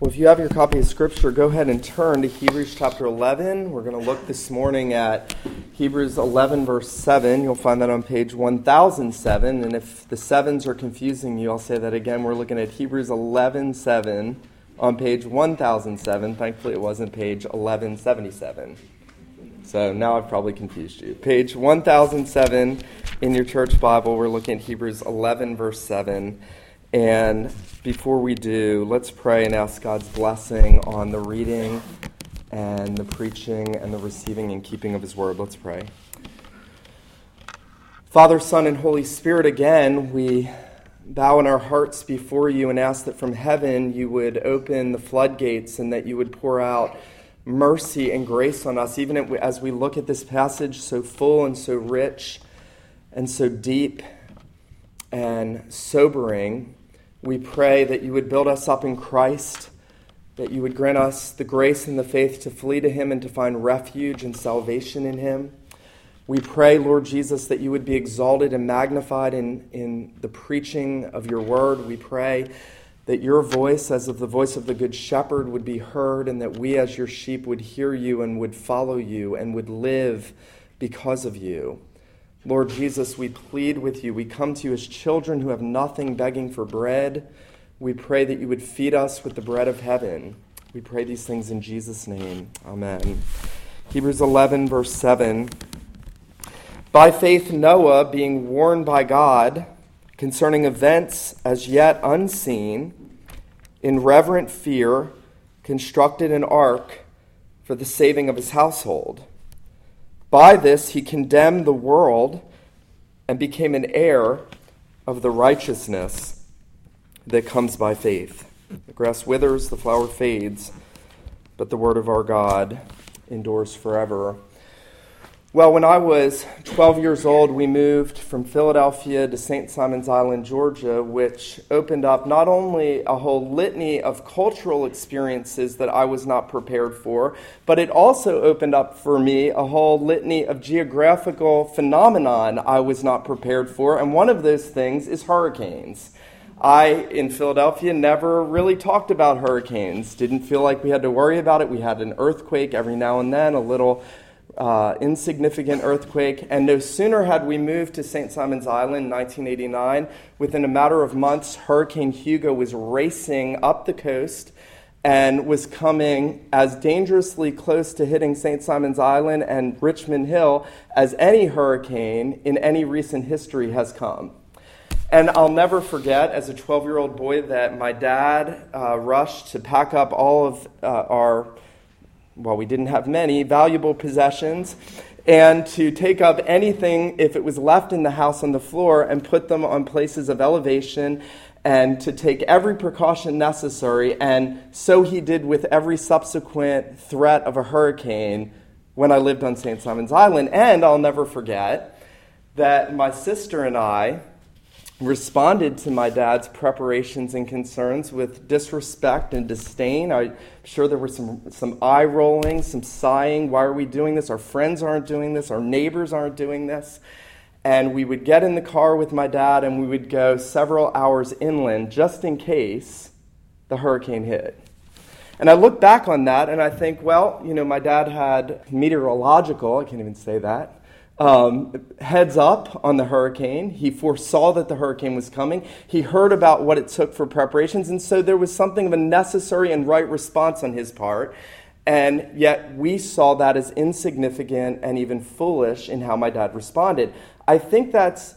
Well, if you have your copy of Scripture, go ahead and turn to Hebrews chapter 11. We're going to look this morning at Hebrews 11, verse 7. You'll find that on page 1007. And if the sevens are confusing you, I'll say that again. We're looking at Hebrews 11, 7 on page 1007. Thankfully, it wasn't page 1177. So now I've probably confused you. Page 1007 in your church Bible, we're looking at Hebrews 11, verse 7. And before we do, let's pray and ask God's blessing on the reading and the preaching and the receiving and keeping of His word. Let's pray. Father, Son, and Holy Spirit, again, we bow in our hearts before you and ask that from heaven you would open the floodgates and that you would pour out mercy and grace on us, even as we look at this passage so full and so rich and so deep and sobering. We pray that you would build us up in Christ, that you would grant us the grace and the faith to flee to Him and to find refuge and salvation in Him. We pray, Lord Jesus, that you would be exalted and magnified in, in the preaching of your word. We pray that your voice, as of the voice of the Good Shepherd, would be heard, and that we, as your sheep, would hear you and would follow you and would live because of you. Lord Jesus, we plead with you. We come to you as children who have nothing begging for bread. We pray that you would feed us with the bread of heaven. We pray these things in Jesus' name. Amen. Hebrews 11, verse 7. By faith, Noah, being warned by God concerning events as yet unseen, in reverent fear, constructed an ark for the saving of his household. By this he condemned the world and became an heir of the righteousness that comes by faith. The grass withers, the flower fades, but the word of our God endures forever. Well, when I was 12 years old, we moved from Philadelphia to St. Simon's Island, Georgia, which opened up not only a whole litany of cultural experiences that I was not prepared for, but it also opened up for me a whole litany of geographical phenomenon I was not prepared for. And one of those things is hurricanes. I, in Philadelphia, never really talked about hurricanes. Didn't feel like we had to worry about it. We had an earthquake every now and then, a little uh, insignificant earthquake. And no sooner had we moved to St. Simon's Island in 1989, within a matter of months, Hurricane Hugo was racing up the coast and was coming as dangerously close to hitting St. Simon's Island and Richmond Hill as any hurricane in any recent history has come. And I'll never forget, as a 12 year old boy, that my dad uh, rushed to pack up all of uh, our well, we didn't have many, valuable possessions, and to take up anything, if it was left in the house on the floor, and put them on places of elevation, and to take every precaution necessary. And so he did with every subsequent threat of a hurricane when I lived on St. Simon's Island. And I'll never forget that my sister and I, responded to my dad's preparations and concerns with disrespect and disdain. I'm sure there were some, some eye rolling, some sighing. Why are we doing this? Our friends aren't doing this. Our neighbors aren't doing this. And we would get in the car with my dad and we would go several hours inland just in case the hurricane hit. And I look back on that and I think, well, you know, my dad had meteorological, I can't even say that, um, heads up on the hurricane. He foresaw that the hurricane was coming. He heard about what it took for preparations. And so there was something of a necessary and right response on his part. And yet we saw that as insignificant and even foolish in how my dad responded. I think that's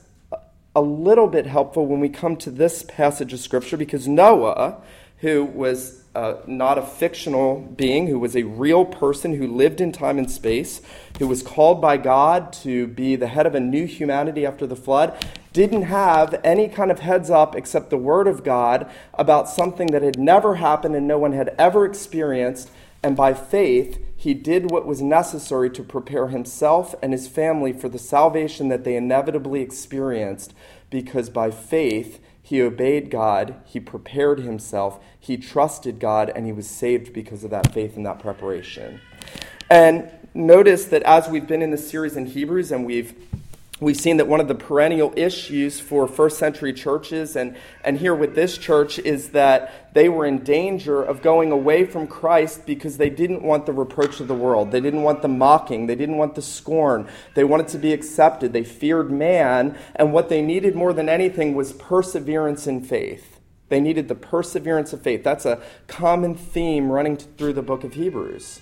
a little bit helpful when we come to this passage of Scripture because Noah, who was uh, not a fictional being, who was a real person who lived in time and space, who was called by God to be the head of a new humanity after the flood, didn't have any kind of heads up except the Word of God about something that had never happened and no one had ever experienced. And by faith, he did what was necessary to prepare himself and his family for the salvation that they inevitably experienced, because by faith, he obeyed God, he prepared himself, he trusted God, and he was saved because of that faith and that preparation. And notice that as we've been in the series in Hebrews and we've We've seen that one of the perennial issues for first century churches, and, and here with this church, is that they were in danger of going away from Christ because they didn't want the reproach of the world. They didn't want the mocking. They didn't want the scorn. They wanted to be accepted. They feared man, and what they needed more than anything was perseverance in faith. They needed the perseverance of faith. That's a common theme running through the book of Hebrews.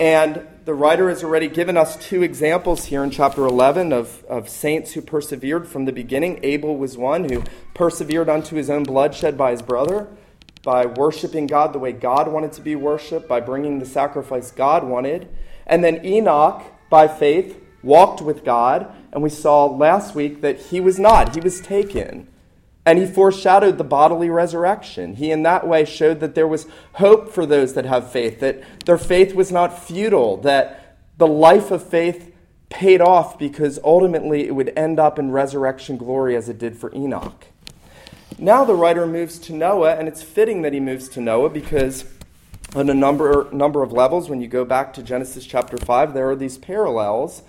And the writer has already given us two examples here in chapter 11 of, of saints who persevered from the beginning. Abel was one who persevered unto his own bloodshed by his brother, by worshiping God the way God wanted to be worshiped, by bringing the sacrifice God wanted. And then Enoch, by faith, walked with God. And we saw last week that he was not, he was taken. And he foreshadowed the bodily resurrection. He, in that way, showed that there was hope for those that have faith, that their faith was not futile, that the life of faith paid off because ultimately it would end up in resurrection glory as it did for Enoch. Now the writer moves to Noah, and it's fitting that he moves to Noah because on a number, number of levels, when you go back to Genesis chapter 5, there are these parallels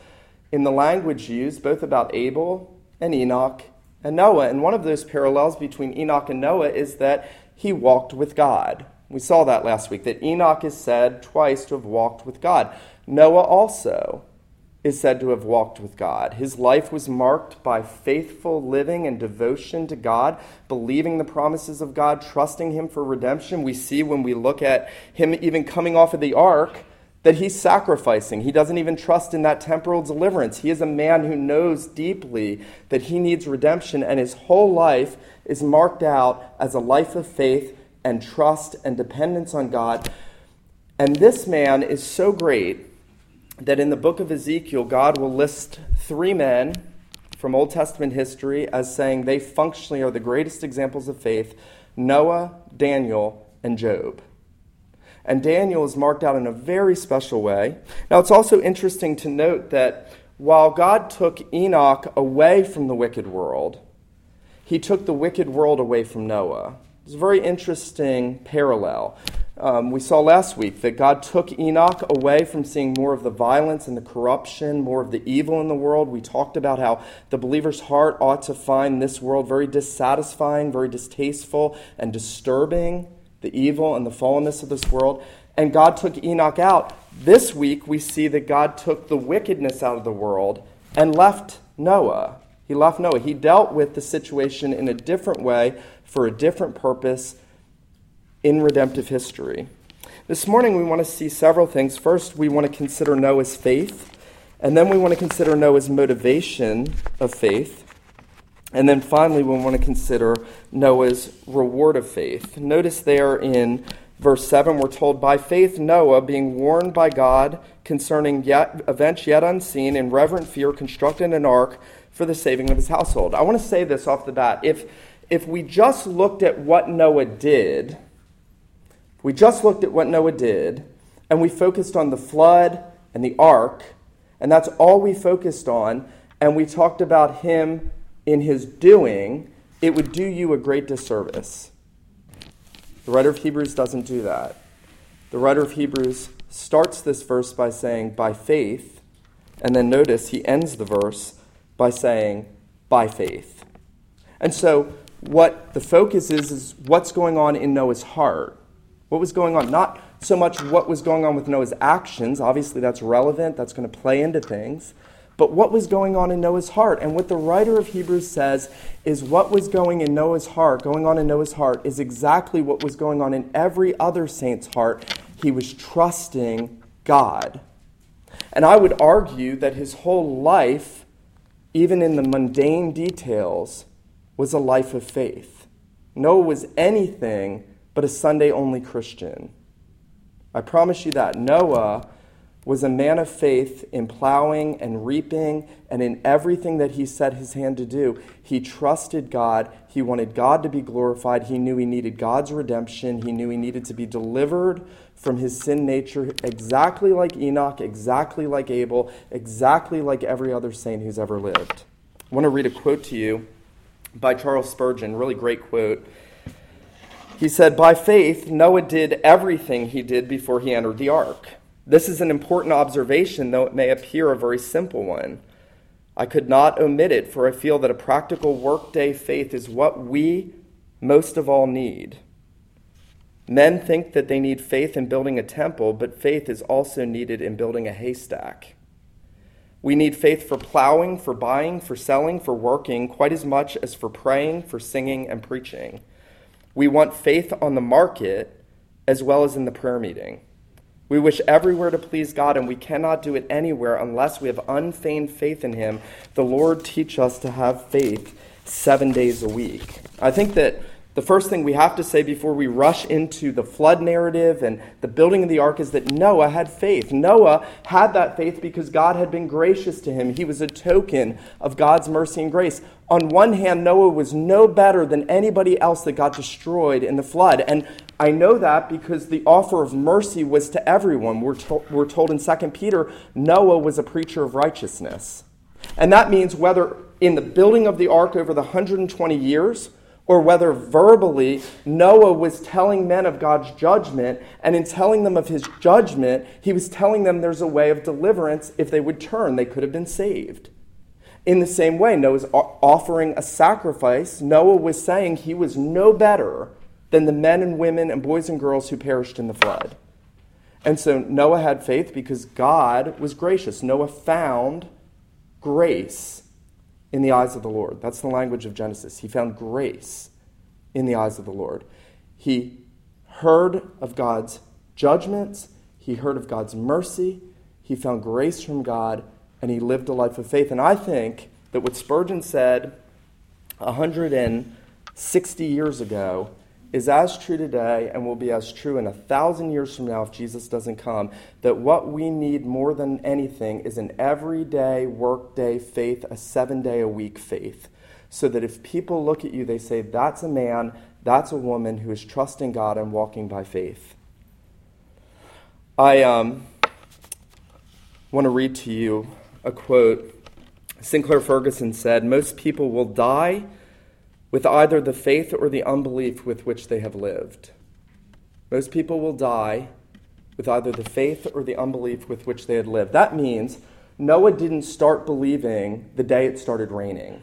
in the language used, both about Abel and Enoch and Noah. And one of those parallels between Enoch and Noah is that he walked with God. We saw that last week, that Enoch is said twice to have walked with God. Noah also is said to have walked with God. His life was marked by faithful living and devotion to God, believing the promises of God, trusting Him for redemption. We see when we look at him even coming off of the ark that he's sacrificing. He doesn't even trust in that temporal deliverance. He is a man who knows deeply that he needs redemption, and his whole life is marked out as a life of faith and trust and dependence on God. And this man is so great that in the book of Ezekiel, God will list three men from Old Testament history as saying they functionally are the greatest examples of faith Noah, Daniel, and Job. And Daniel is marked out in a very special way. Now, it's also interesting to note that while God took Enoch away from the wicked world, he took the wicked world away from Noah. It's a very interesting parallel. Um, we saw last week that God took Enoch away from seeing more of the violence and the corruption, more of the evil in the world. We talked about how the believer's heart ought to find this world very dissatisfying, very distasteful, and disturbing the evil and the fallenness of this world. And God took Enoch out. This week, we see that God took the wickedness out of the world and left Noah. He left Noah. He dealt with the situation in a different way for a different purpose in redemptive history. This morning, we want to see several things. First, we want to consider Noah's faith, and then we want to consider Noah's motivation of faith. And then finally, we want to consider Noah's reward of faith. Notice there in verse 7, we're told, By faith, Noah, being warned by God concerning yet, events yet unseen, in reverent fear, constructed an ark for the saving of his household. I want to say this off the bat. If, if we just looked at what Noah did, we just looked at what Noah did, and we focused on the flood and the ark, and that's all we focused on, and we talked about him in his doing, it would do you a great disservice. The writer of Hebrews doesn't do that. The writer of Hebrews starts this verse by saying, by faith, and then notice he ends the verse by saying, by faith. And so, what the focus is, is what's going on in Noah's heart. What was going on? Not so much what was going on with Noah's actions. Obviously, that's relevant, that's going to play into things but what was going on in Noah's heart. And what the writer of Hebrews says is what was going in Noah's heart, going on in Noah's heart, is exactly what was going on in every other saint's heart. He was trusting God. And I would argue that his whole life, even in the mundane details, was a life of faith. Noah was anything but a Sunday only Christian. I promise you that. Noah was a man of faith in plowing and reaping and in everything that he set his hand to do. He trusted God. He wanted God to be glorified. He knew he needed God's redemption. He knew he needed to be delivered from his sin nature, exactly like Enoch, exactly like Abel, exactly like every other saint who's ever lived. I want to read a quote to you by Charles Spurgeon, really great quote. He said, By faith, Noah did everything he did before he entered the ark. This is an important observation, though it may appear a very simple one. I could not omit it, for I feel that a practical workday faith is what we most of all need. Men think that they need faith in building a temple, but faith is also needed in building a haystack. We need faith for plowing, for buying, for selling, for working, quite as much as for praying, for singing, and preaching. We want faith on the market as well as in the prayer meeting. We wish everywhere to please God, and we cannot do it anywhere unless we have unfeigned faith in Him. The Lord teach us to have faith seven days a week. I think that the first thing we have to say before we rush into the flood narrative and the building of the ark is that Noah had faith. Noah had that faith because God had been gracious to him. He was a token of God's mercy and grace. On one hand, Noah was no better than anybody else that got destroyed in the flood. And I know that because the offer of mercy was to everyone. We're, to- we're told in 2 Peter, Noah was a preacher of righteousness. And that means whether in the building of the ark over the 120 years, or whether verbally Noah was telling men of God's judgment, and in telling them of his judgment, he was telling them there's a way of deliverance if they would turn, they could have been saved. In the same way, Noah's offering a sacrifice. Noah was saying he was no better than the men and women and boys and girls who perished in the flood. And so Noah had faith because God was gracious. Noah found grace in the eyes of the Lord. That's the language of Genesis. He found grace in the eyes of the Lord. He heard of God's judgments, he heard of God's mercy, he found grace from God, and he lived a life of faith. And I think that what Spurgeon said 160 years ago is as true today and will be as true in a thousand years from now if Jesus doesn't come. That what we need more than anything is an everyday, workday faith, a seven day a week faith. So that if people look at you, they say, that's a man, that's a woman who is trusting God and walking by faith. I um, want to read to you a quote. Sinclair Ferguson said, Most people will die with either the faith or the unbelief with which they have lived. Most people will die with either the faith or the unbelief with which they had lived. That means Noah didn't start believing the day it started raining.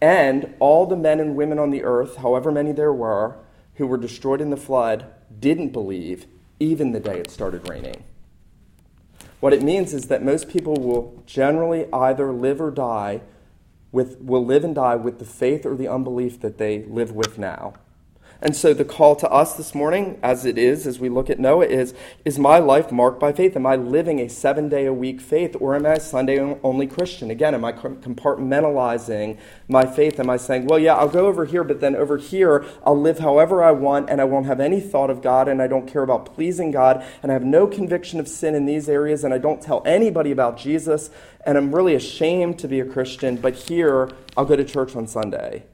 And all the men and women on the earth, however many there were, who were destroyed in the flood, didn't believe even the day it started raining. What it means is that most people will generally either live or die with, will live and die with the faith or the unbelief that they live with now. And so the call to us this morning, as it is, as we look at Noah, is Is my life marked by faith? Am I living a seven day a week faith, or am I a Sunday only Christian? Again, am I compartmentalizing my faith? Am I saying, Well, yeah, I'll go over here, but then over here, I'll live however I want, and I won't have any thought of God, and I don't care about pleasing God, and I have no conviction of sin in these areas, and I don't tell anybody about Jesus, and I'm really ashamed to be a Christian, but here, I'll go to church on Sunday.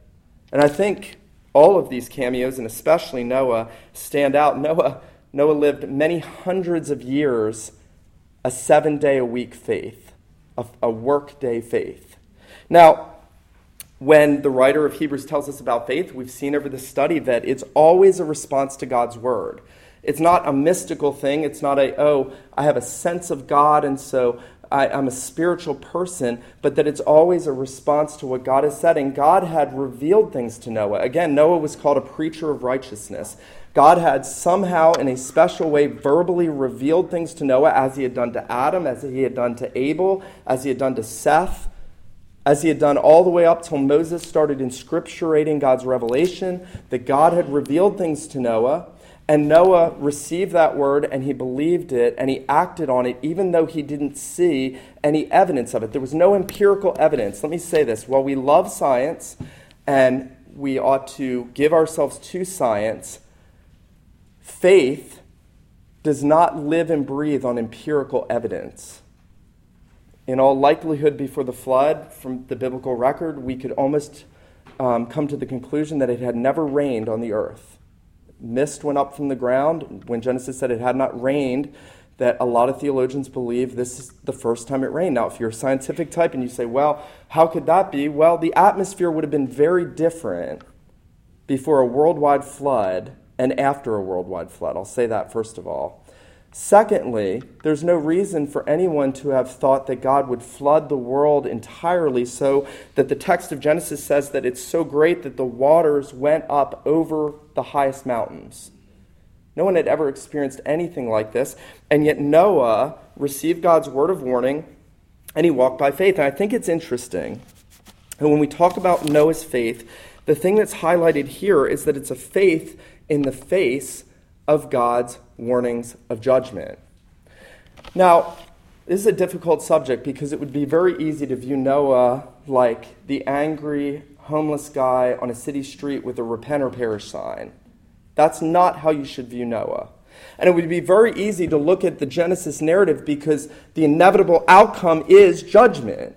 And I think all of these cameos, and especially Noah, stand out. Noah, Noah lived many hundreds of years a seven day a week faith, a, a work day faith. Now, when the writer of Hebrews tells us about faith, we've seen over the study that it's always a response to God's word. It's not a mystical thing. It's not a, oh, I have a sense of God, and so I, am a spiritual person, but that it's always a response to what God has said. And God had revealed things to Noah. Again, Noah was called a preacher of righteousness. God had somehow, in a special way, verbally revealed things to Noah as he had done to Adam, as he had done to Abel, as he had done to Seth, as he had done all the way up till Moses started inscripturating God's revelation, that God had revealed things to Noah. And Noah received that word and he believed it and he acted on it, even though he didn't see any evidence of it. There was no empirical evidence. Let me say this while we love science and we ought to give ourselves to science, faith does not live and breathe on empirical evidence. In all likelihood, before the flood, from the biblical record, we could almost um, come to the conclusion that it had never rained on the earth mist went up from the ground. When Genesis said it had not rained, that a lot of theologians believe this is the first time it rained. Now, if you're a scientific type and you say, well, how could that be? Well, the atmosphere would have been very different before a worldwide flood and after a worldwide flood. I'll say that first of all. Secondly, there's no reason for anyone to have thought that God would flood the world entirely so that the text of Genesis says that it's so great that the waters went up over the highest mountains. No one had ever experienced anything like this, and yet Noah received God's word of warning and he walked by faith. And I think it's interesting. And when we talk about Noah's faith, the thing that's highlighted here is that it's a faith in the face of God's warnings of judgment. Now, this is a difficult subject because it would be very easy to view Noah like the angry, homeless guy on a city street with a repent or perish sign. That's not how you should view Noah. And it would be very easy to look at the Genesis narrative because the inevitable outcome is judgment.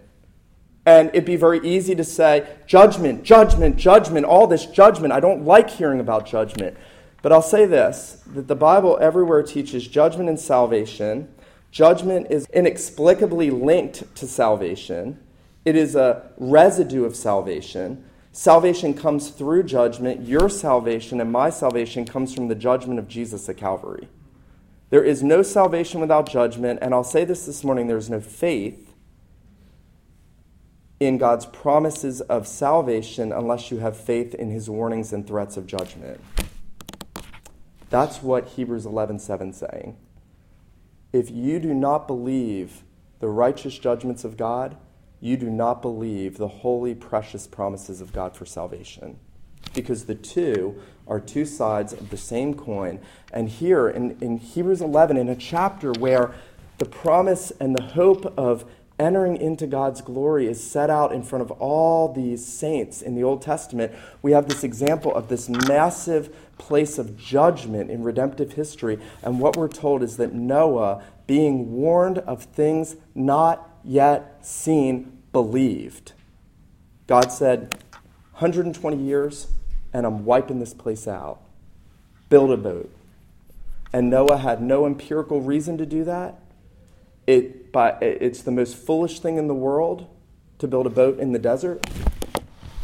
And it'd be very easy to say, judgment, judgment, judgment, all this judgment. I don't like hearing about judgment. But I'll say this that the Bible everywhere teaches judgment and salvation. Judgment is inexplicably linked to salvation, it is a residue of salvation. Salvation comes through judgment. Your salvation and my salvation comes from the judgment of Jesus at Calvary. There is no salvation without judgment, and I'll say this this morning there's no faith in God's promises of salvation unless you have faith in his warnings and threats of judgment. That's what Hebrews 11:7 saying. If you do not believe the righteous judgments of God, you do not believe the holy, precious promises of God for salvation. Because the two are two sides of the same coin. And here in, in Hebrews 11, in a chapter where the promise and the hope of entering into God's glory is set out in front of all these saints in the Old Testament, we have this example of this massive place of judgment in redemptive history. And what we're told is that Noah, being warned of things not yet seen, believed. God said, 120 years, and I'm wiping this place out. Build a boat. And Noah had no empirical reason to do that. It, but it's the most foolish thing in the world to build a boat in the desert.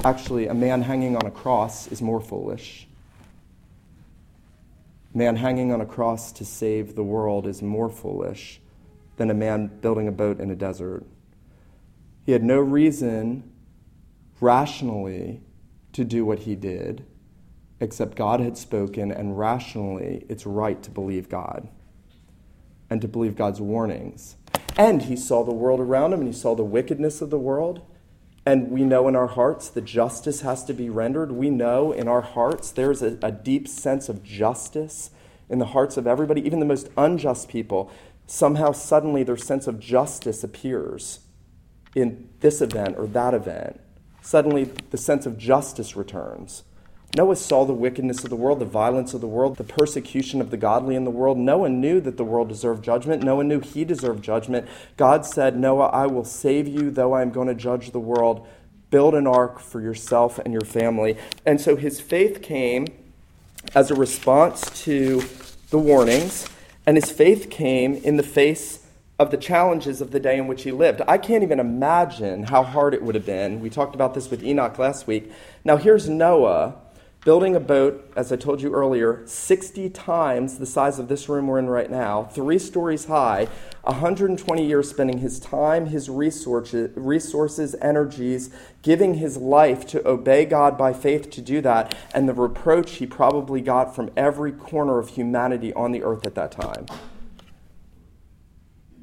Actually, a man hanging on a cross is more foolish. Man hanging on a cross to save the world is more foolish than a man building a boat in a desert. He had no reason rationally to do what he did, except God had spoken, and rationally, it's right to believe God and to believe God's warnings. And he saw the world around him and he saw the wickedness of the world. And we know in our hearts that justice has to be rendered. We know in our hearts there's a, a deep sense of justice in the hearts of everybody, even the most unjust people. Somehow, suddenly, their sense of justice appears in this event or that event, suddenly the sense of justice returns. Noah saw the wickedness of the world, the violence of the world, the persecution of the godly in the world. Noah knew that the world deserved judgment. Noah knew he deserved judgment. God said, Noah, I will save you, though I am going to judge the world. Build an ark for yourself and your family. And so his faith came as a response to the warnings, and his faith came in the face of the challenges of the day in which he lived. I can't even imagine how hard it would have been. We talked about this with Enoch last week. Now, here's Noah building a boat, as I told you earlier, 60 times the size of this room we're in right now, three stories high, 120 years spending his time, his resources, resources, energies, giving his life to obey God by faith to do that, and the reproach he probably got from every corner of humanity on the earth at that time.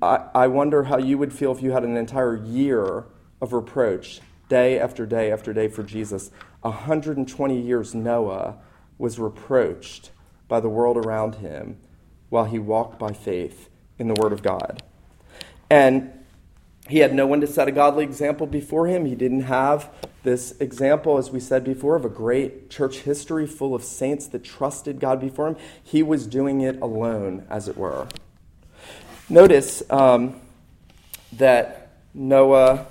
I, I wonder how you would feel if you had an entire year of reproach, day after day after day for Jesus. 120 years Noah was reproached by the world around him while he walked by faith in the Word of God. And he had no one to set a godly example before him. He didn't have this example, as we said before, of a great church history full of saints that trusted God before him. He was doing it alone, as it were. Notice um, that Noah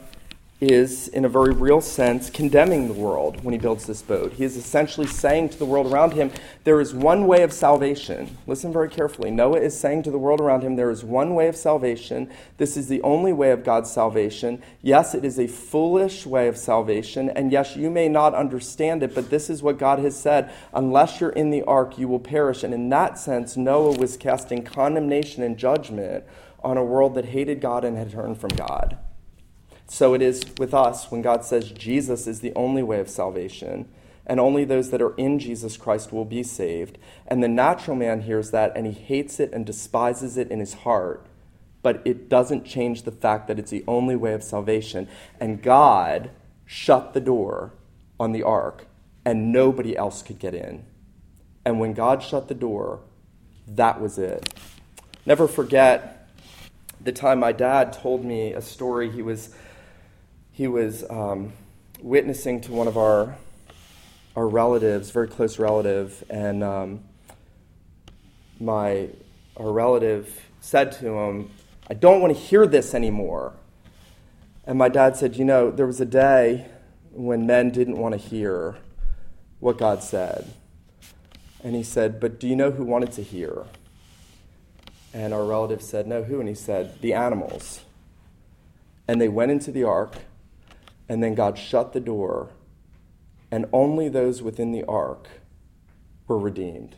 is, in a very real sense, condemning the world when he builds this boat. He is essentially saying to the world around him, There is one way of salvation. Listen very carefully. Noah is saying to the world around him, There is one way of salvation. This is the only way of God's salvation. Yes, it is a foolish way of salvation. And yes, you may not understand it, but this is what God has said. Unless you're in the ark, you will perish. And in that sense, Noah was casting condemnation and judgment on a world that hated God and had turned from God. So it is with us when God says Jesus is the only way of salvation, and only those that are in Jesus Christ will be saved. And the natural man hears that and he hates it and despises it in his heart, but it doesn't change the fact that it's the only way of salvation. And God shut the door on the ark, and nobody else could get in. And when God shut the door, that was it. Never forget the time my dad told me a story. He was he was um, witnessing to one of our our relatives, very close relative, and um, my our relative said to him, "I don't want to hear this anymore." And my dad said, "You know, there was a day when men didn't want to hear what God said." And he said, "But do you know who wanted to hear?" And our relative said, "No, who?" And he said, "The animals." And they went into the ark and then God shut the door, and only those within the ark were redeemed.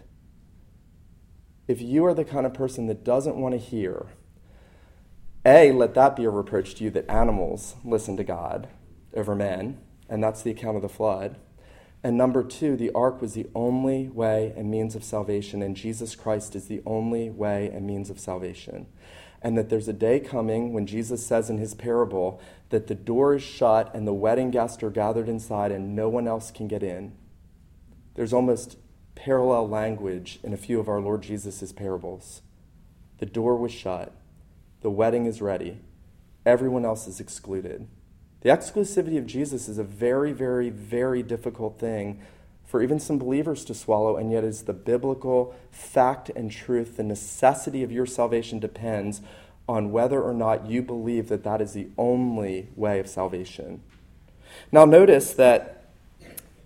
If you are the kind of person that doesn't want to hear, A, let that be a reproach to you that animals listen to God over men, and that's the account of the flood. And number two, the ark was the only way and means of salvation, and Jesus Christ is the only way and means of salvation and that there's a day coming when Jesus says in his parable that the door is shut and the wedding guests are gathered inside and no one else can get in. There's almost parallel language in a few of our Lord Jesus' parables. The door was shut, the wedding is ready, everyone else is excluded. The exclusivity of Jesus is a very, very, very difficult thing for even some believers to swallow, and yet is the biblical fact and truth. The necessity of your salvation depends on whether or not you believe that that is the only way of salvation. Now, notice that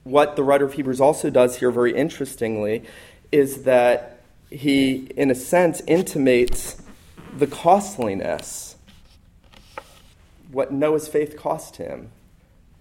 what the writer of Hebrews also does here, very interestingly, is that he, in a sense, intimates the costliness, what Noah's faith cost him.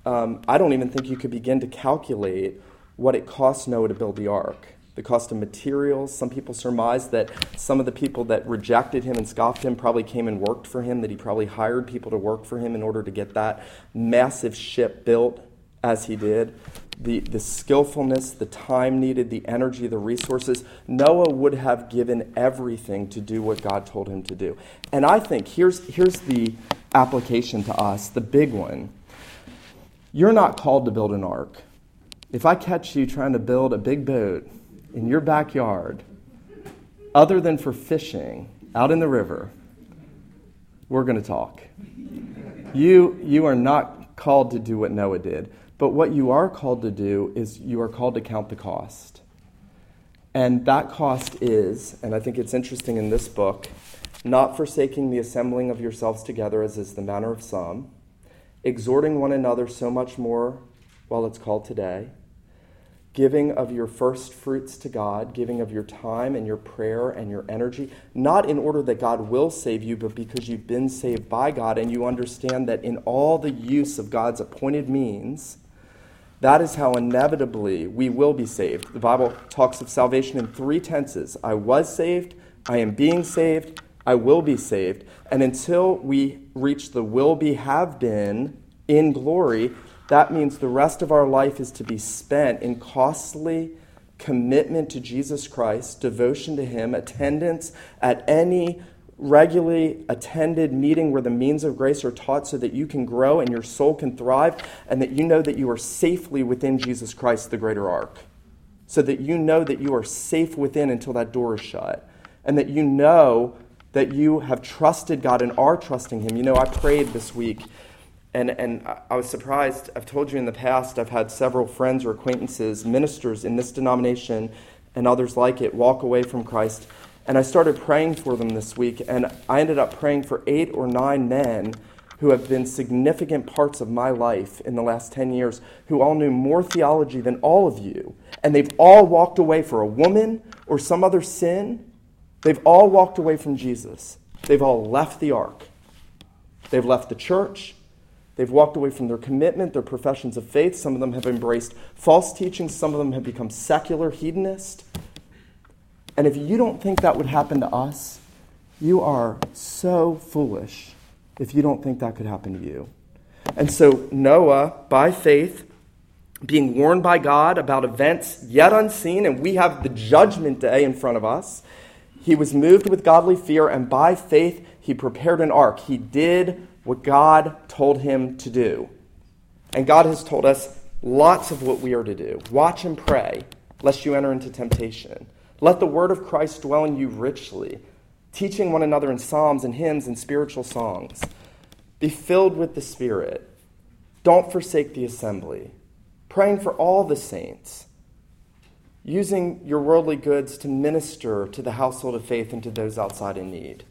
Um, I don't even think you could begin to calculate what it cost Noah to build the ark, the cost of materials. Some people surmise that some of the people that rejected him and scoffed him probably came and worked for him, that he probably hired people to work for him in order to get that massive ship built as he did. The, the skillfulness, the time needed, the energy, the resources. Noah would have given everything to do what God told him to do. And I think here's, here's the application to us, the big one. You're not called to build an ark. If I catch you trying to build a big boat in your backyard, other than for fishing out in the river, we're going to talk. You, you are not called to do what Noah did, but what you are called to do is you are called to count the cost. And that cost is, and I think it's interesting in this book, not forsaking the assembling of yourselves together, as is the manner of some, exhorting one another so much more while it's called today giving of your first fruits to God, giving of your time and your prayer and your energy, not in order that God will save you, but because you've been saved by God and you understand that in all the use of God's appointed means, that is how inevitably we will be saved. The Bible talks of salvation in three tenses I was saved, I am being saved, I will be saved. And until we reach the will be, have been in glory, that means the rest of our life is to be spent in costly commitment to Jesus Christ, devotion to Him, attendance at any regularly attended meeting where the means of grace are taught so that you can grow and your soul can thrive, and that you know that you are safely within Jesus Christ, the greater ark. So that you know that you are safe within until that door is shut, and that you know that you have trusted God and are trusting Him. You know, I prayed this week and, and I was surprised. I've told you in the past, I've had several friends or acquaintances, ministers in this denomination and others like it, walk away from Christ. And I started praying for them this week, and I ended up praying for eight or nine men who have been significant parts of my life in the last 10 years, who all knew more theology than all of you, and they've all walked away for a woman or some other sin. They've all walked away from Jesus. They've all left the ark. They've left the church. They've walked away from their commitment, their professions of faith. Some of them have embraced false teachings. Some of them have become secular hedonist. And if you don't think that would happen to us, you are so foolish if you don't think that could happen to you. And so Noah, by faith, being warned by God about events yet unseen, and we have the judgment day in front of us, he was moved with godly fear, and by faith, he prepared an ark. He did what God told him to do. And God has told us lots of what we are to do. Watch and pray, lest you enter into temptation. Let the word of Christ dwell in you richly, teaching one another in psalms and hymns and spiritual songs. Be filled with the Spirit. Don't forsake the assembly, praying for all the saints, using your worldly goods to minister to the household of faith and to those outside in need.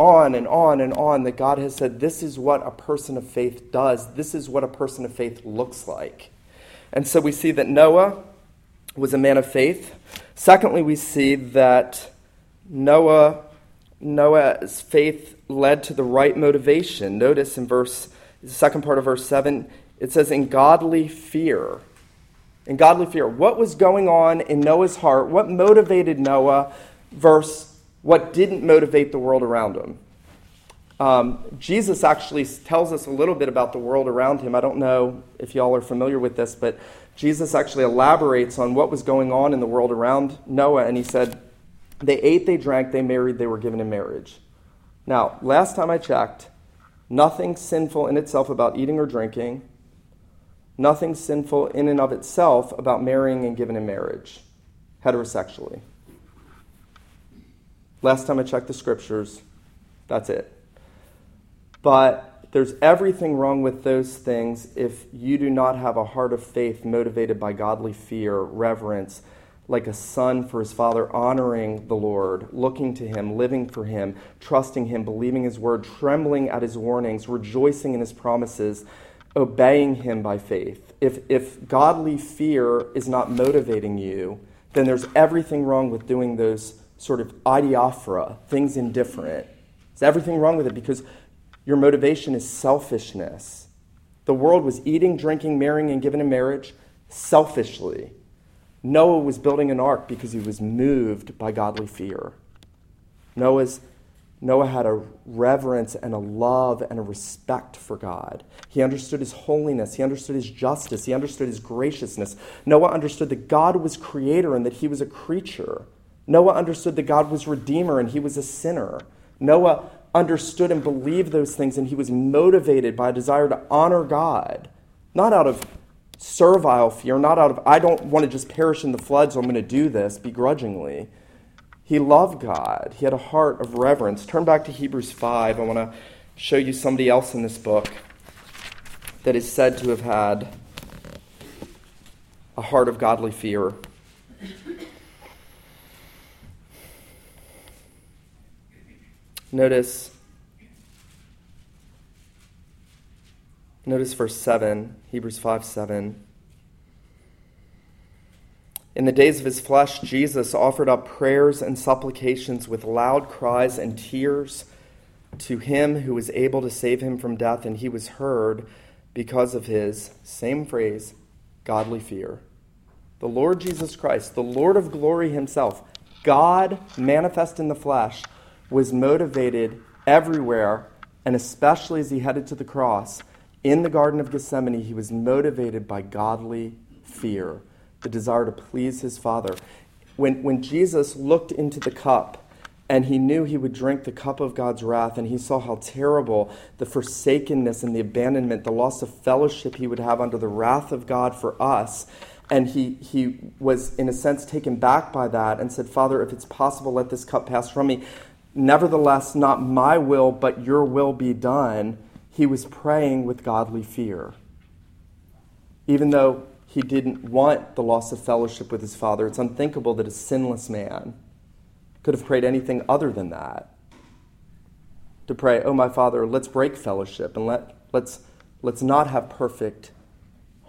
On and on and on, that God has said, this is what a person of faith does, this is what a person of faith looks like. And so we see that Noah was a man of faith. Secondly, we see that Noah Noah's faith led to the right motivation. Notice in verse the second part of verse 7, it says in godly fear. In godly fear. What was going on in Noah's heart? What motivated Noah versus what didn't motivate the world around him? Um, Jesus actually tells us a little bit about the world around him. I don't know if y'all are familiar with this, but Jesus actually elaborates on what was going on in the world around Noah, and he said, They ate, they drank, they married, they were given in marriage. Now, last time I checked, nothing sinful in itself about eating or drinking, nothing sinful in and of itself about marrying and giving in marriage, heterosexually. Last time I checked the scriptures, that's it. But there's everything wrong with those things if you do not have a heart of faith motivated by godly fear, reverence, like a son for his father, honoring the Lord, looking to him, living for him, trusting him, believing his word, trembling at his warnings, rejoicing in his promises, obeying him by faith. If, if godly fear is not motivating you, then there's everything wrong with doing those sort of adiaphora, things indifferent. There's everything wrong with it because your motivation is selfishness. The world was eating, drinking, marrying, and giving in marriage selfishly. Noah was building an ark because he was moved by godly fear. Noah's, Noah had a reverence and a love and a respect for God. He understood his holiness. He understood his justice. He understood his graciousness. Noah understood that God was creator and that he was a creature. Noah understood that God was redeemer and he was a sinner. Noah understood and believed those things, and he was motivated by a desire to honor God, not out of servile fear, not out of, I don't want to just perish in the flood, so I'm going to do this begrudgingly. He loved God. He had a heart of reverence. Turn back to Hebrews 5. I want to show you somebody else in this book that is said to have had a heart of godly fear. Notice Notice verse 7, Hebrews 5 7. In the days of his flesh, Jesus offered up prayers and supplications with loud cries and tears to him who was able to save him from death, and he was heard because of his, same phrase, godly fear. The Lord Jesus Christ, the Lord of glory himself, God manifest in the flesh, was motivated everywhere, and especially as he headed to the cross in the Garden of Gethsemane, he was motivated by godly fear, the desire to please his Father. When, when Jesus looked into the cup and he knew he would drink the cup of God's wrath, and he saw how terrible the forsakenness and the abandonment, the loss of fellowship he would have under the wrath of God for us. And he, he was, in a sense, taken back by that and said, Father, if it's possible, let this cup pass from me. Nevertheless, not my will, but your will be done he was praying with godly fear. Even though he didn't want the loss of fellowship with his father, it's unthinkable that a sinless man could have prayed anything other than that. to pray, Oh, my Father, let's break fellowship and let, let's, let's not have perfect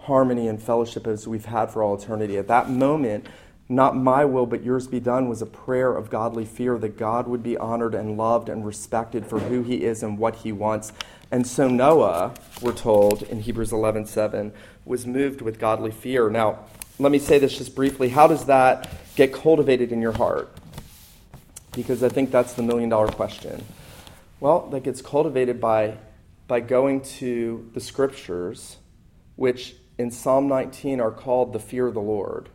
harmony and fellowship as we've had for all eternity. At that moment, not my will, but yours be done was a prayer of godly fear that God would be honored and loved and respected for who he is and what he wants. And so Noah, we're told in Hebrews 11 7, was moved with godly fear. Now, let me say this just briefly. How does that get cultivated in your heart? Because I think that's the million dollar question. Well, that gets cultivated by, by going to the scriptures, which in Psalm 19 are called the fear of the Lord.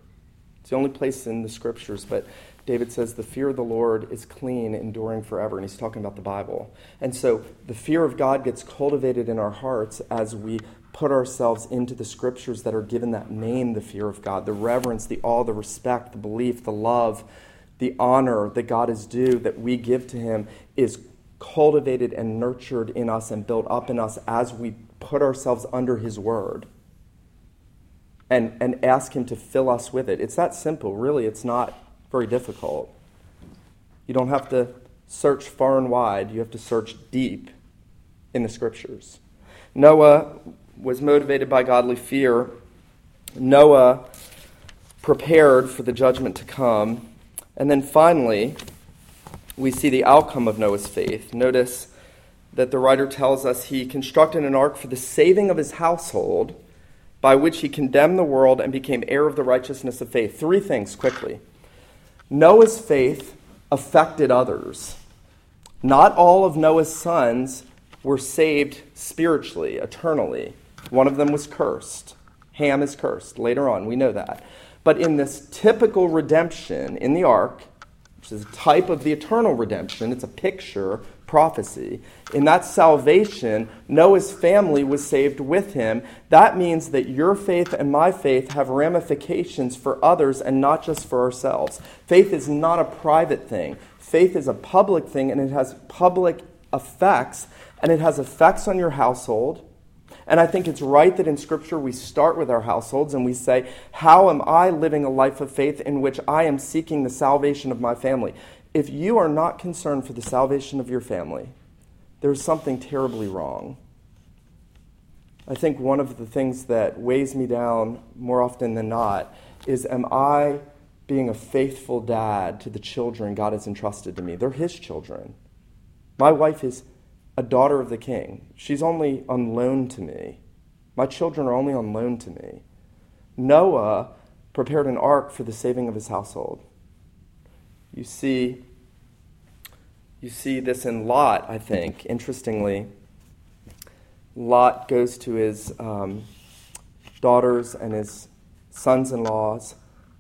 It's the only place in the scriptures, but David says the fear of the Lord is clean, enduring forever. And he's talking about the Bible. And so the fear of God gets cultivated in our hearts as we put ourselves into the scriptures that are given that name, the fear of God, the reverence, the awe, the respect, the belief, the love, the honor that God is due, that we give to him, is cultivated and nurtured in us and built up in us as we put ourselves under his word and, and ask Him to fill us with it. It's that simple, really. It's not very difficult. You don't have to search far and wide, you have to search deep in the Scriptures. Noah was motivated by godly fear. Noah prepared for the judgment to come. And then finally, we see the outcome of Noah's faith. Notice that the writer tells us he constructed an ark for the saving of his household by which he condemned the world and became heir of the righteousness of faith. Three things quickly. Noah's faith affected others. Not all of Noah's sons were saved spiritually, eternally. One of them was cursed. Ham is cursed. Later on, we know that. But in this typical redemption in the ark, which is a type of the eternal redemption, it's a picture prophecy. In that salvation, Noah's family was saved with him. That means that your faith and my faith have ramifications for others and not just for ourselves. Faith is not a private thing, faith is a public thing, and it has public effects, and it has effects on your household. And I think it's right that in Scripture we start with our households and we say, How am I living a life of faith in which I am seeking the salvation of my family? If you are not concerned for the salvation of your family, there's something terribly wrong. I think one of the things that weighs me down more often than not is am I being a faithful dad to the children God has entrusted to me? They're His children. My wife is a daughter of the king. She's only on loan to me. My children are only on loan to me. Noah prepared an ark for the saving of his household. You see you see this in Lot, I think, interestingly. Lot goes to his um, daughters and his sons in laws,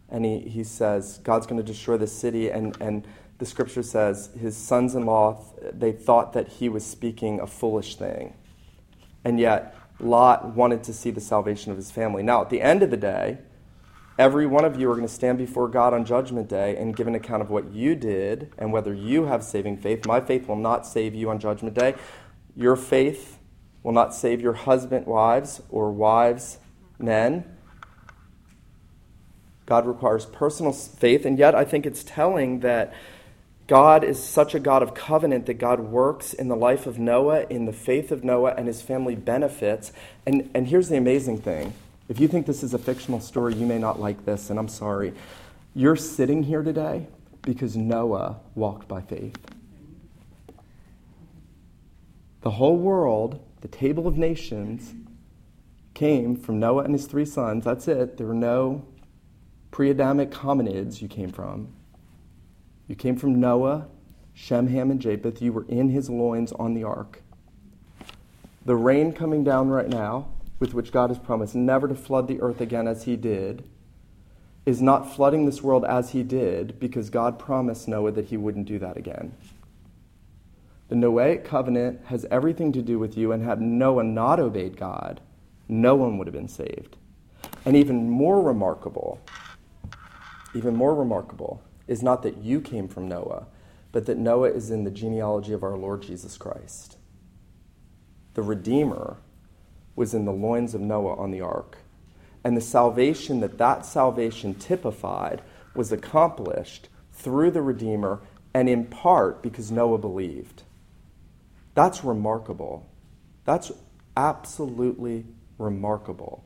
and he, he says, God's going to destroy the city. And, and the scripture says his sons in law, they thought that he was speaking a foolish thing. And yet, Lot wanted to see the salvation of his family. Now, at the end of the day, Every one of you are going to stand before God on Judgment Day and give an account of what you did and whether you have saving faith. My faith will not save you on Judgment Day. Your faith will not save your husband, wives, or wives, men. God requires personal faith, and yet I think it's telling that God is such a God of covenant that God works in the life of Noah, in the faith of Noah, and his family benefits. And, and here's the amazing thing if you think this is a fictional story, you may not like this, and I'm sorry. You're sitting here today because Noah walked by faith. The whole world, the table of nations, came from Noah and his three sons. That's it. There were no pre Adamic hominids you came from. You came from Noah, Shem, Ham, and Japheth. You were in his loins on the ark. The rain coming down right now with which God has promised never to flood the earth again as he did, is not flooding this world as he did because God promised Noah that he wouldn't do that again. The Noahic covenant has everything to do with you, and had Noah not obeyed God, no one would have been saved. And even more remarkable, even more remarkable, is not that you came from Noah, but that Noah is in the genealogy of our Lord Jesus Christ. The Redeemer was in the loins of Noah on the ark. And the salvation that that salvation typified was accomplished through the Redeemer and in part because Noah believed. That's remarkable. That's absolutely remarkable.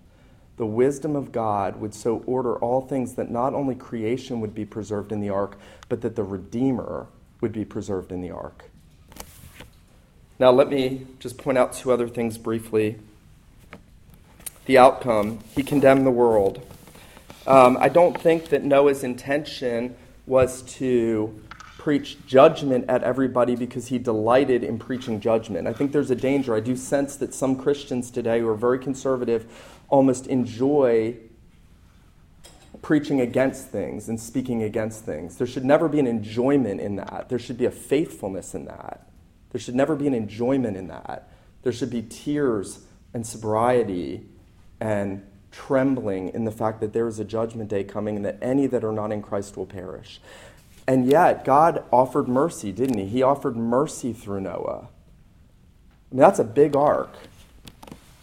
The wisdom of God would so order all things that not only creation would be preserved in the ark, but that the Redeemer would be preserved in the ark. Now, let me just point out two other things briefly. The outcome, he condemned the world. Um, I don't think that Noah's intention was to preach judgment at everybody because he delighted in preaching judgment. I think there's a danger. I do sense that some Christians today who are very conservative almost enjoy preaching against things and speaking against things. There should never be an enjoyment in that. There should be a faithfulness in that. There should never be an enjoyment in that. There should be tears and sobriety and trembling in the fact that there is a judgment day coming and that any that are not in Christ will perish. And yet, God offered mercy, didn't He? He offered mercy through Noah. I mean, that's a big ark.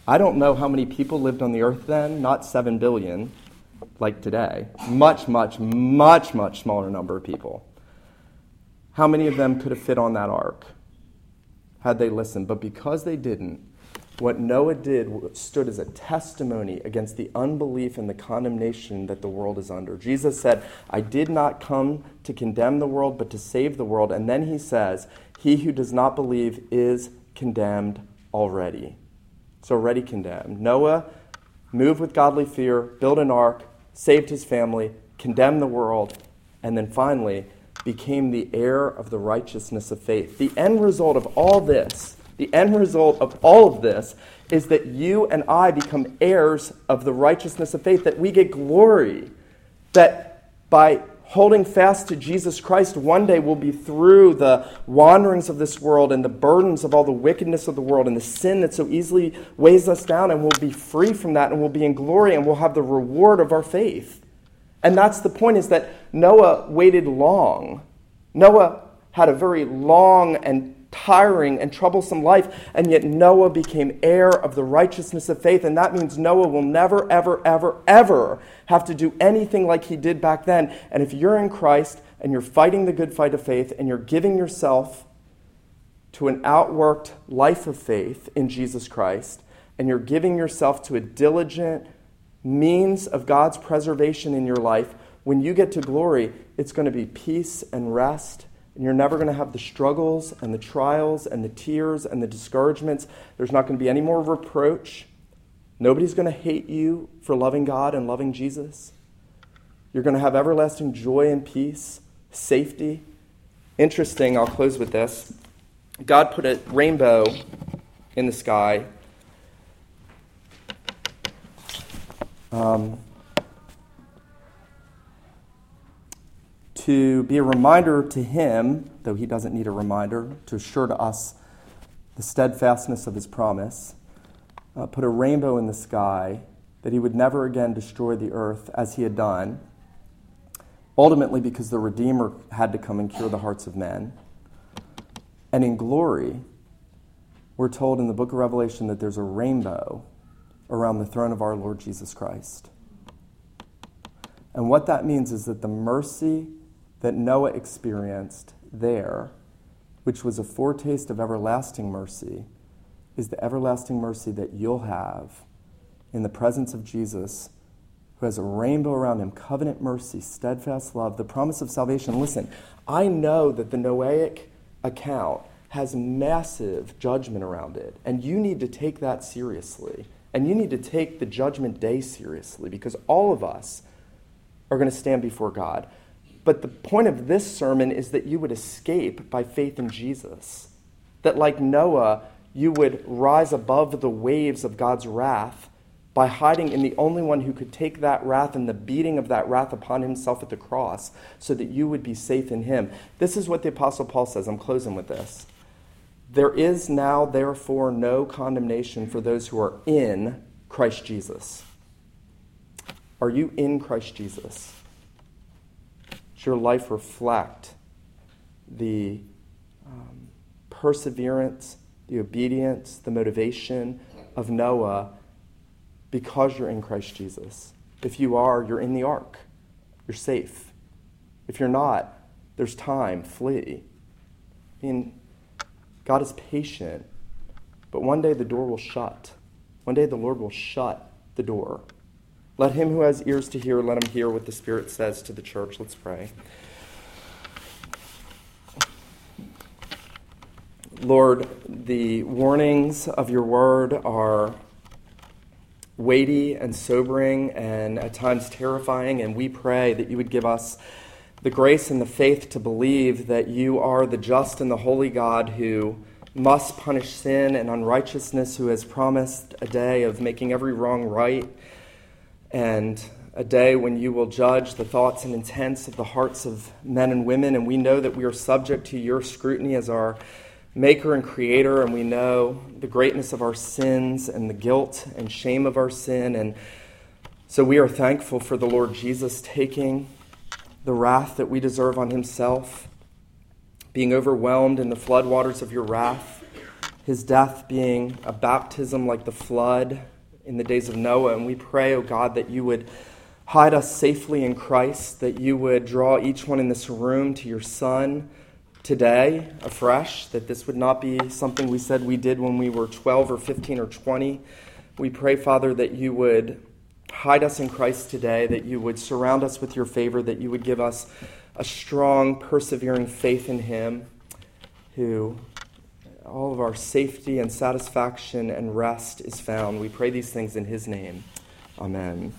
I don't know how many people lived on the earth then, not 7 billion like today. Much, much, much, much smaller number of people. How many of them could have fit on that ark had they listened? But because they didn't, what Noah did stood as a testimony against the unbelief and the condemnation that the world is under. Jesus said, I did not come to condemn the world, but to save the world. And then he says, He who does not believe is condemned already. It's already condemned. Noah moved with godly fear, built an ark, saved his family, condemned the world, and then finally became the heir of the righteousness of faith. The end result of all this the end result of all of this is that you and I become heirs of the righteousness of faith, that we get glory, that by holding fast to Jesus Christ, one day we'll be through the wanderings of this world and the burdens of all the wickedness of the world and the sin that so easily weighs us down, and we'll be free from that, and we'll be in glory, and we'll have the reward of our faith. And that's the point is that Noah waited long. Noah had a very long and tiring and troublesome life, and yet Noah became heir of the righteousness of faith. And that means Noah will never, ever, ever, ever have to do anything like he did back then. And if you're in Christ and you're fighting the good fight of faith and you're giving yourself to an outworked life of faith in Jesus Christ, and you're giving yourself to a diligent means of God's preservation in your life, when you get to glory, it's going to be peace and rest and you're never going to have the struggles and the trials and the tears and the discouragements. There's not going to be any more reproach. Nobody's going to hate you for loving God and loving Jesus. You're going to have everlasting joy and peace, safety. Interesting, I'll close with this. God put a rainbow in the sky. Um, to be a reminder to him, though he doesn't need a reminder, to assure to us the steadfastness of his promise, uh, put a rainbow in the sky that he would never again destroy the earth as he had done, ultimately because the Redeemer had to come and cure the hearts of men. And in glory, we're told in the book of Revelation that there's a rainbow around the throne of our Lord Jesus Christ. And what that means is that the mercy that Noah experienced there, which was a foretaste of everlasting mercy, is the everlasting mercy that you'll have in the presence of Jesus, who has a rainbow around him covenant mercy, steadfast love, the promise of salvation. Listen, I know that the Noahic account has massive judgment around it, and you need to take that seriously. And you need to take the judgment day seriously because all of us are going to stand before God. But the point of this sermon is that you would escape by faith in Jesus. That, like Noah, you would rise above the waves of God's wrath by hiding in the only one who could take that wrath and the beating of that wrath upon himself at the cross so that you would be safe in him. This is what the Apostle Paul says. I'm closing with this. There is now, therefore, no condemnation for those who are in Christ Jesus. Are you in Christ Jesus? Does your life reflect the um, perseverance, the obedience, the motivation of Noah because you're in Christ Jesus? If you are, you're in the ark. You're safe. If you're not, there's time. Flee. I mean, God is patient, but one day the door will shut. One day the Lord will shut the door. Let him who has ears to hear, let him hear what the Spirit says to the church. Let's pray. Lord, the warnings of your word are weighty and sobering and at times terrifying, and we pray that you would give us the grace and the faith to believe that you are the just and the holy God who must punish sin and unrighteousness, who has promised a day of making every wrong right, and a day when you will judge the thoughts and intents of the hearts of men and women. And we know that we are subject to your scrutiny as our maker and creator, and we know the greatness of our sins and the guilt and shame of our sin. And so we are thankful for the Lord Jesus taking the wrath that we deserve on himself, being overwhelmed in the floodwaters of your wrath, his death being a baptism like the flood in the days of Noah. And we pray, O oh God, that you would hide us safely in Christ, that you would draw each one in this room to your Son today afresh, that this would not be something we said we did when we were 12 or 15 or 20. We pray, Father, that you would hide us in Christ today, that you would surround us with your favor, that you would give us a strong, persevering faith in Him, who all of our safety and satisfaction and rest is found. We pray these things in His name. Amen.